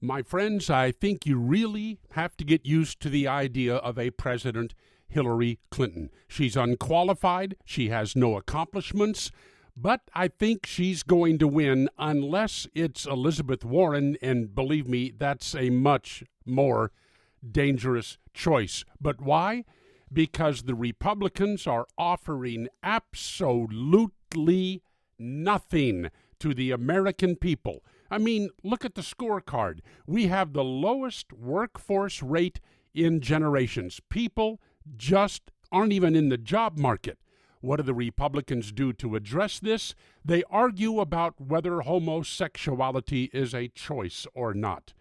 My friends, I think you really have to get used to the idea of a President Hillary Clinton. She's unqualified, she has no accomplishments. But I think she's going to win unless it's Elizabeth Warren, and believe me, that's a much more dangerous choice. But why? Because the Republicans are offering absolutely nothing to the American people. I mean, look at the scorecard. We have the lowest workforce rate in generations. People just aren't even in the job market. What do the Republicans do to address this? They argue about whether homosexuality is a choice or not.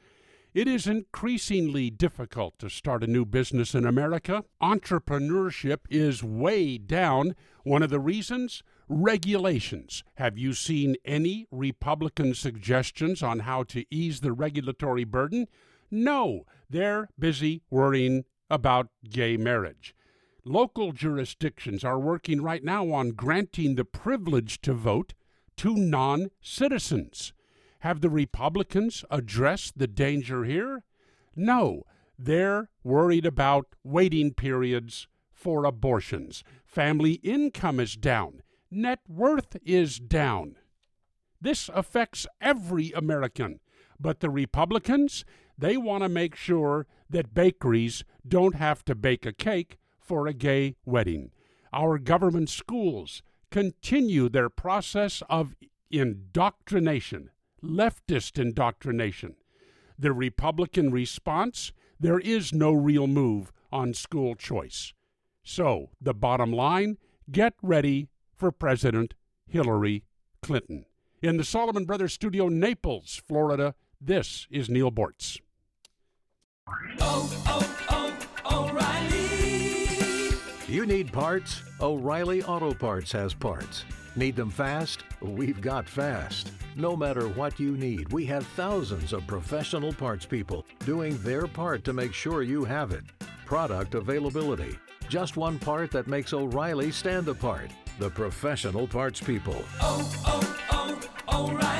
It is increasingly difficult to start a new business in America. Entrepreneurship is way down. One of the reasons? Regulations. Have you seen any Republican suggestions on how to ease the regulatory burden? No, they're busy worrying about gay marriage. Local jurisdictions are working right now on granting the privilege to vote to non citizens. Have the Republicans addressed the danger here? No, they're worried about waiting periods for abortions. Family income is down, net worth is down. This affects every American. But the Republicans, they want to make sure that bakeries don't have to bake a cake for a gay wedding. Our government schools continue their process of indoctrination, leftist indoctrination. The Republican response there is no real move on school choice. So, the bottom line get ready for President Hillary Clinton. In the Solomon Brothers studio, Naples, Florida, this is Neal Boortz. Oh, oh, oh, O'Reilly! You need parts? O'Reilly Auto Parts has parts. Need them fast? We've got fast. No matter what you need, we have thousands of professional parts people doing their part to make sure you have it. Product availability. Just one part that makes O'Reilly stand apart. The professional parts people. Oh, oh, oh,